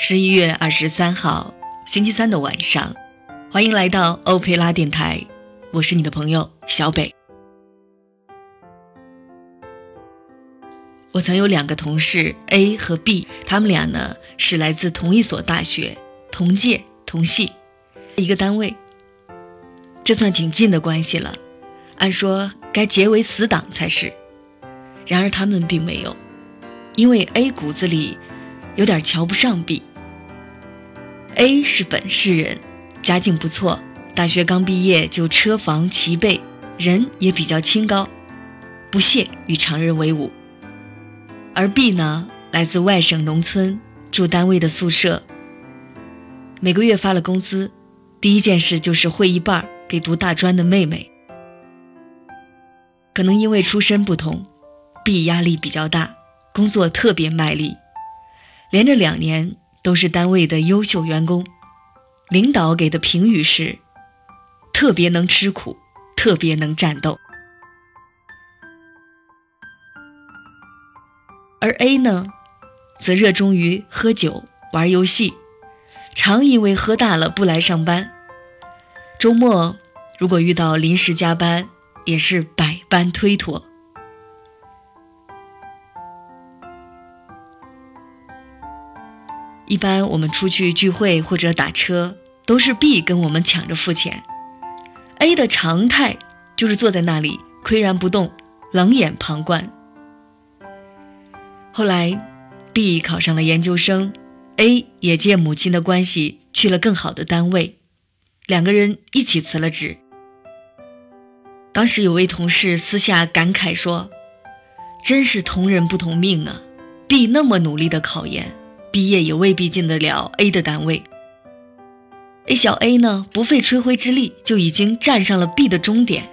十一月二十三号，星期三的晚上，欢迎来到欧佩拉电台，我是你的朋友小北。我曾有两个同事 A 和 B，他们俩呢是来自同一所大学，同届同系，一个单位，这算挺近的关系了。按说该结为死党才是，然而他们并没有，因为 A 骨子里有点瞧不上 B。A 是本市人，家境不错，大学刚毕业就车房齐备，人也比较清高，不屑与常人为伍。而 B 呢，来自外省农村，住单位的宿舍，每个月发了工资，第一件事就是汇一半给读大专的妹妹。可能因为出身不同，B 压力比较大，工作特别卖力，连着两年。都是单位的优秀员工，领导给的评语是：特别能吃苦，特别能战斗。而 A 呢，则热衷于喝酒、玩游戏，常因为喝大了不来上班。周末如果遇到临时加班，也是百般推脱。一般我们出去聚会或者打车，都是 B 跟我们抢着付钱。A 的常态就是坐在那里岿然不动，冷眼旁观。后来，B 考上了研究生，A 也借母亲的关系去了更好的单位，两个人一起辞了职。当时有位同事私下感慨说：“真是同人不同命啊！B 那么努力的考研。”毕业也未必进得了 A 的单位。A 小 A 呢，不费吹灰之力就已经站上了 B 的终点。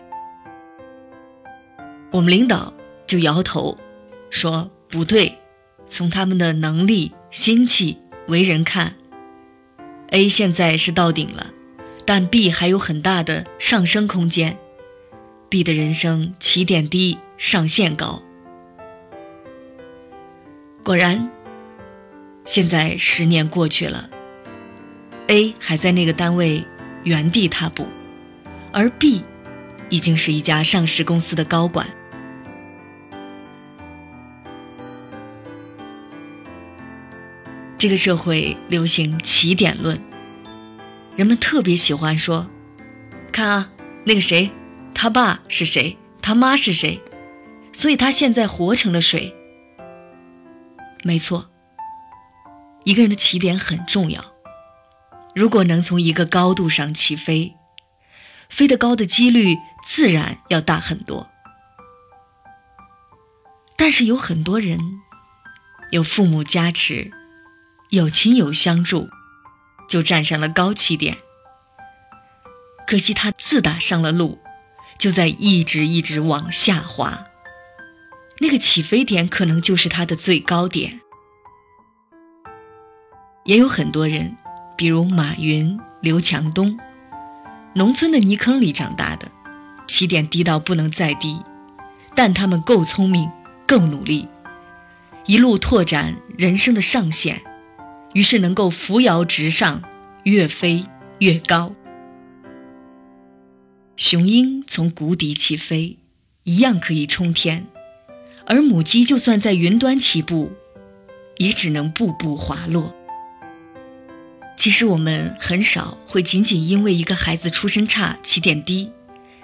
我们领导就摇头，说不对，从他们的能力、心气、为人看，A 现在是到顶了，但 B 还有很大的上升空间。B 的人生起点低，上限高。果然。现在十年过去了，A 还在那个单位原地踏步，而 B 已经是一家上市公司的高管。这个社会流行起点论，人们特别喜欢说：“看啊，那个谁，他爸是谁，他妈是谁，所以他现在活成了谁。”没错。一个人的起点很重要，如果能从一个高度上起飞，飞得高的几率自然要大很多。但是有很多人，有父母加持，有亲友相助，就站上了高起点。可惜他自打上了路，就在一直一直往下滑，那个起飞点可能就是他的最高点。也有很多人，比如马云、刘强东，农村的泥坑里长大的，起点低到不能再低，但他们够聪明，够努力，一路拓展人生的上限，于是能够扶摇直上，越飞越高。雄鹰从谷底起飞，一样可以冲天，而母鸡就算在云端起步，也只能步步滑落。其实我们很少会仅仅因为一个孩子出身差、起点低，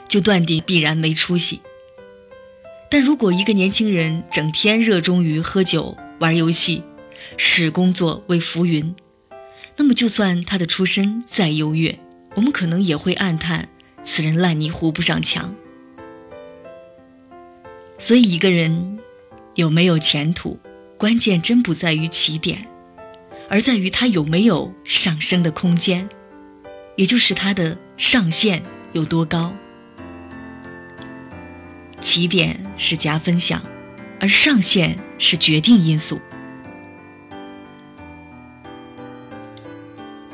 就断定必然没出息。但如果一个年轻人整天热衷于喝酒、玩游戏，视工作为浮云，那么就算他的出身再优越，我们可能也会暗叹此人烂泥糊不上墙。所以，一个人有没有前途，关键真不在于起点。而在于他有没有上升的空间，也就是他的上限有多高。起点是加分项，而上限是决定因素。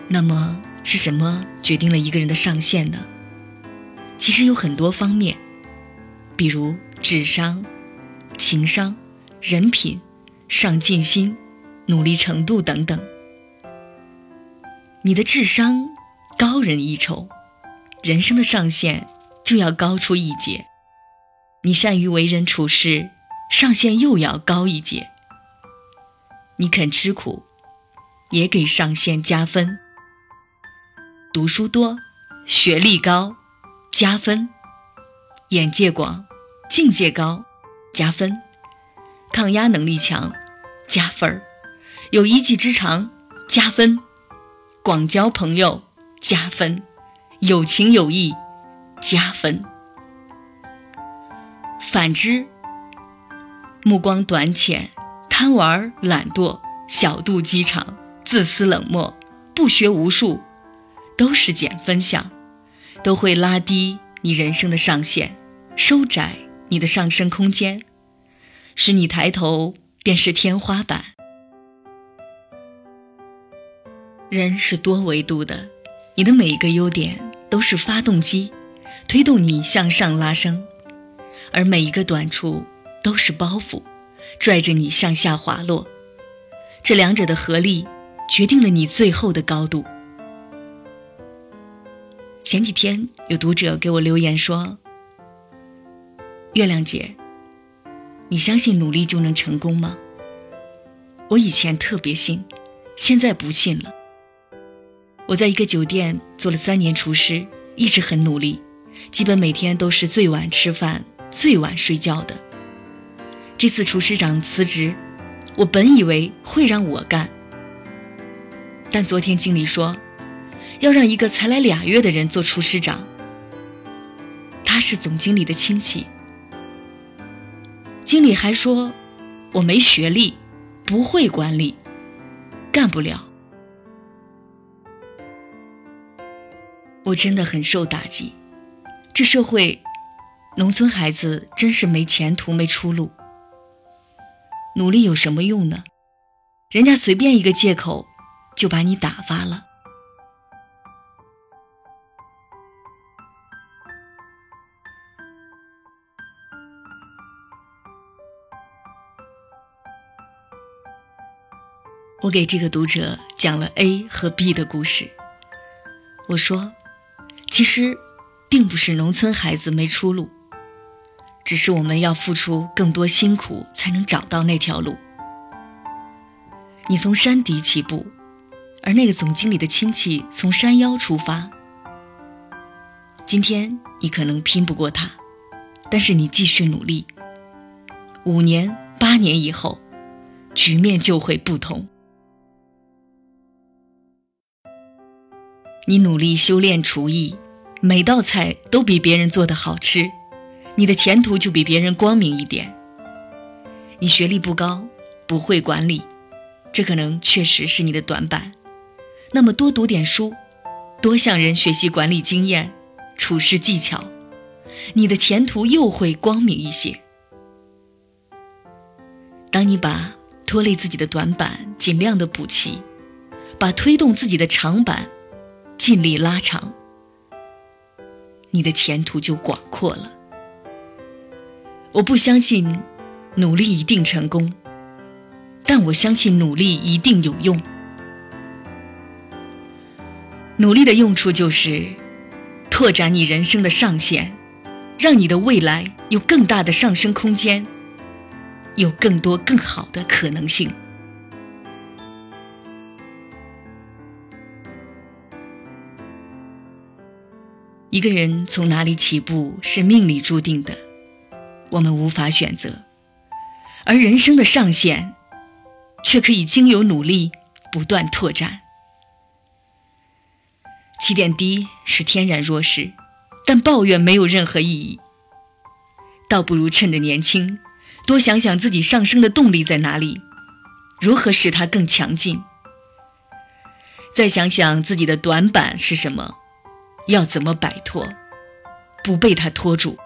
那么是什么决定了一个人的上限呢？其实有很多方面，比如智商、情商、人品、上进心。努力程度等等，你的智商高人一筹，人生的上限就要高出一截。你善于为人处事，上限又要高一截。你肯吃苦，也给上限加分。读书多，学历高，加分；眼界广，境界高，加分；抗压能力强，加分儿；有一技之长，加分；广交朋友，加分；有情有义，加分。反之，目光短浅。贪玩、懒惰、小肚鸡肠、自私冷漠、不学无术，都是减分项，都会拉低你人生的上限，收窄你的上升空间，使你抬头便是天花板。人是多维度的，你的每一个优点都是发动机，推动你向上拉升，而每一个短处都是包袱。拽着你向下滑落，这两者的合力决定了你最后的高度。前几天有读者给我留言说：“月亮姐，你相信努力就能成功吗？”我以前特别信，现在不信了。我在一个酒店做了三年厨师，一直很努力，基本每天都是最晚吃饭、最晚睡觉的。这次厨师长辞职，我本以为会让我干，但昨天经理说，要让一个才来俩月的人做厨师长。他是总经理的亲戚，经理还说我没学历，不会管理，干不了。我真的很受打击，这社会，农村孩子真是没前途、没出路。努力有什么用呢？人家随便一个借口，就把你打发了。我给这个读者讲了 A 和 B 的故事。我说，其实，并不是农村孩子没出路。只是我们要付出更多辛苦，才能找到那条路。你从山底起步，而那个总经理的亲戚从山腰出发。今天你可能拼不过他，但是你继续努力，五年、八年以后，局面就会不同。你努力修炼厨艺，每道菜都比别人做的好吃。你的前途就比别人光明一点。你学历不高，不会管理，这可能确实是你的短板。那么多读点书，多向人学习管理经验、处事技巧，你的前途又会光明一些。当你把拖累自己的短板尽量的补齐，把推动自己的长板尽力拉长，你的前途就广阔了。我不相信努力一定成功，但我相信努力一定有用。努力的用处就是拓展你人生的上限，让你的未来有更大的上升空间，有更多更好的可能性。一个人从哪里起步是命里注定的。我们无法选择，而人生的上限，却可以经由努力不断拓展。起点低是天然弱势，但抱怨没有任何意义。倒不如趁着年轻，多想想自己上升的动力在哪里，如何使它更强劲。再想想自己的短板是什么，要怎么摆脱，不被它拖住。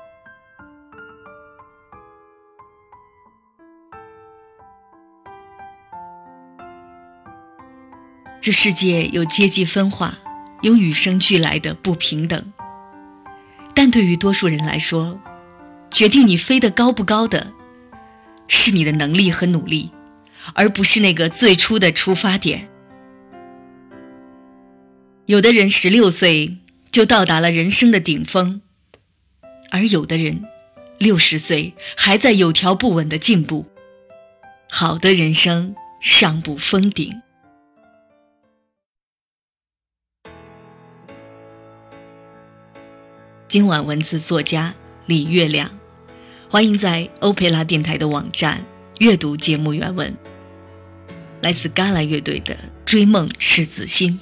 这世界有阶级分化，有与生俱来的不平等。但对于多数人来说，决定你飞得高不高的，是你的能力和努力，而不是那个最初的出发点。有的人十六岁就到达了人生的顶峰，而有的人六十岁还在有条不紊的进步。好的人生尚不封顶。今晚文字作家李月亮，欢迎在欧佩拉电台的网站阅读节目原文。来自嘎啦乐队的《追梦赤子心》。